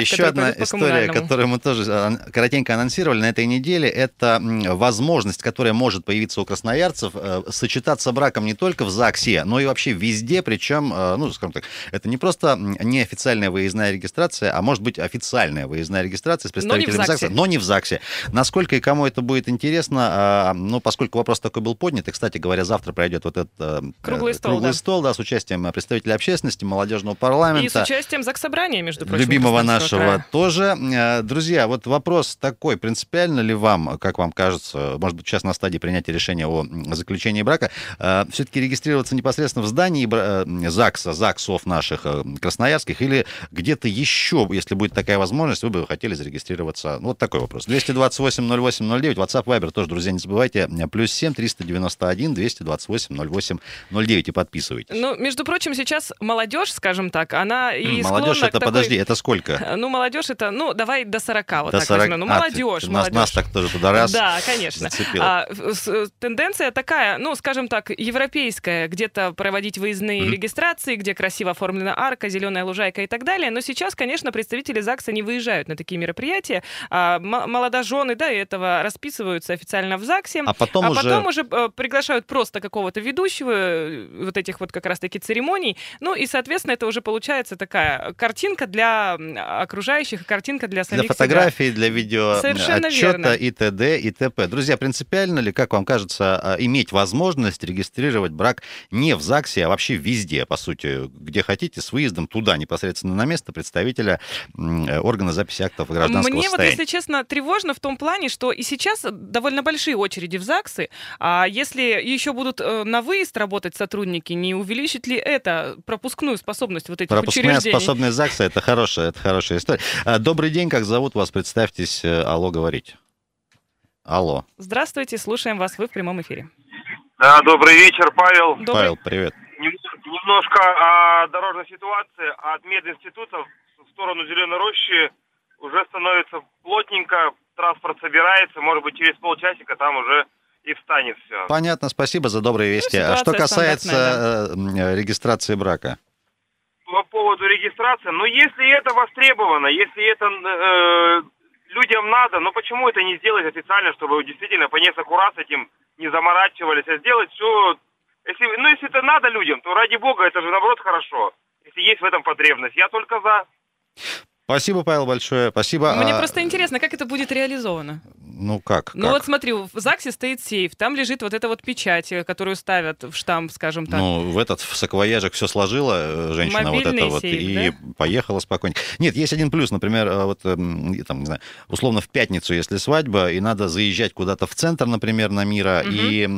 Еще который одна история, которую мы тоже а, коротенько анонсировали на этой неделе, это возможность, которая может появиться у красноярцев, э, сочетаться браком не только в ЗАГСе, но и вообще везде, причем, э, ну, скажем так, это не просто неофициальная выездная регистрация, а может быть официальная выездная регистрация с Но представителями ЗАГСе. ЗАГСа, но не в ЗАГСе. Насколько и кому это будет интересно, а, ну, поскольку вопрос такой был поднят, и, кстати говоря, завтра пройдет вот этот э, Круглый стол, круглый да. стол, да, с участием представителей общественности, молодежного И с парламента. участием ЗАГС-собрания, между прочим. любимого Краснодарского нашего края. тоже. Э, Друзья, вот вопрос такой, принципиально ли вам, как вам кажется, может быть, сейчас на стадии принятия решения о заключении брака, все-таки регистрироваться непосредственно в здании э, ЗАГСа, ЗАГСов наших э, красноярских, или где-то еще, если будет такая возможность, вы бы хотели зарегистрироваться? Ну, вот такой вопрос. 228-08-09, WhatsApp, Viber тоже, друзья, не забывайте, э, плюс 7 391 228 08 09 и подписывайтесь. Ну, между прочим, сейчас молодежь, скажем так, она и Молодежь, это, такой- подожди, это сколько? Ну, молодежь это, ну, давай до 40, вот До так 40. возьмем. Ну, А, молодежь, ты- нас, молодежь. нас так тоже туда раз Да, конечно. зацепило. А, с- тенденция такая, ну, скажем так, европейская, где-то проводить выездные Мгм. регистрации, где красиво оформлена арка, зеленая лужайка и так далее. Но сейчас, конечно, представители ЗАГСа не выезжают на такие мероприятия. А, молодожены до этого расписываются официально в ЗАГСе. А потом а уже... потом уже э, приглашают просто какого-то ведущего э, вот этих вот как раз-таки церемоний. Ну и, соответственно, это уже получается такая картинка для окружающих, картинка для Для самих себя. для видео Совершенно отчета верно. и т.д. и т.п. Друзья, принципиально ли, как вам кажется, а, иметь возможность регистрировать брак не в ЗАГСе, а вообще везде, по сути, где хотите, с выездом туда, непосредственно на место представителя э, органа записи актов гражданского Мне вот, состояния? если честно, тревожно в том плане, что и сейчас довольно большие очереди в ЗАГСы, а если еще будут э, на выезд работать сотрудники, не увеличит ли это пропускную способность вот этих Пропускная учреждений? способность ЗАГСа это хорошая, это хорошая история. А, Добрый день, как зовут вас? Представьтесь, э, алло, говорите. Алло, Здравствуйте, слушаем вас, вы в прямом эфире. Да, добрый вечер, Павел. Добрый- Павел, привет. Нем- Немножко о дорожной ситуации. От мединститута в сторону Зеленой Рощи уже становится плотненько, транспорт собирается, может быть, через полчасика там уже и встанет все. Понятно, спасибо за добрые вести. а что Ну, касается э, м, э, регистрации брака? По поводу регистрации, ну, если это востребовано, если это э, людям надо, ну, почему это не сделать официально, чтобы действительно по нескольку раз этим не заморачивались, а сделать все... Если, ну, если это надо людям, то ради бога, это же, наоборот, хорошо. Если есть в этом потребность. Я только за. Спасибо, Павел, большое. Спасибо. Мне А, просто интересно, как это будет реализовано. Ну как? Ну как? вот смотри, в ЗАГСе стоит сейф, там лежит вот эта вот печать, э, которую ставят в штамп, скажем так. Ну, в этот в саквояжик все сложила э, женщина вот Мобильный это вот сейф, и поехала спокойно. Нет, есть один плюс, например, э, вот эм, там, не знаю, условно в пятницу, если свадьба, и надо заезжать куда-то в центр, например, на Мира, Мгм.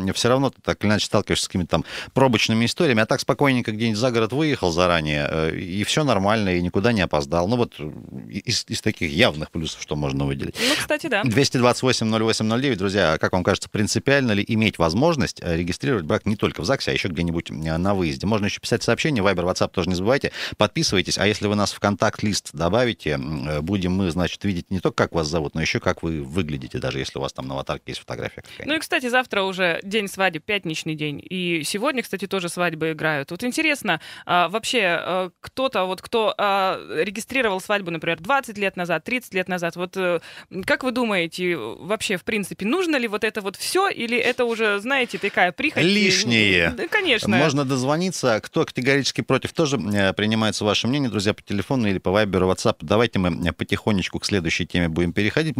и все равно ты так или иначе сталкиваешься с какими-то там пробочными историями, а так спокойненько где-нибудь за город выехал заранее, и все нормально, и никуда не опоздал. Ну вот из, из таких явных плюсов, что можно выделить. Ну, кстати, да. 228-08-09, друзья, как вам кажется, принципиально ли иметь возможность э, регистрировать брак не только в ЗАГСе, а еще где-нибудь э, на выезде? Можно еще писать сообщения, Viber, WhatsApp тоже не забывайте. Подписывайтесь, а если вы нас в контакт-лист добавите, э, будем мы, значит, видеть не только, как вас зовут, но еще как вы выглядите, даже если у вас там на аватарке есть фотография. Ну и, кстати, завтра уже день свадьбы, пятничный день. И сегодня, кстати, тоже свадьбы играют. Вот интересно, а, вообще кто-то, вот кто а, регистрировал свадьбу, например, 20 лет назад, 30 лет назад, вот как вы думаете, вообще, в принципе, нужно ли вот это вот все, или это уже, знаете, такая прихоть? Лишнее. Да, конечно. Можно дозвониться. Кто категорически против, тоже э, принимается ваше мнение, друзья, по телефону или по Viber, WhatsApp. Давайте мы э, потихонечку к следующей теме будем переходить.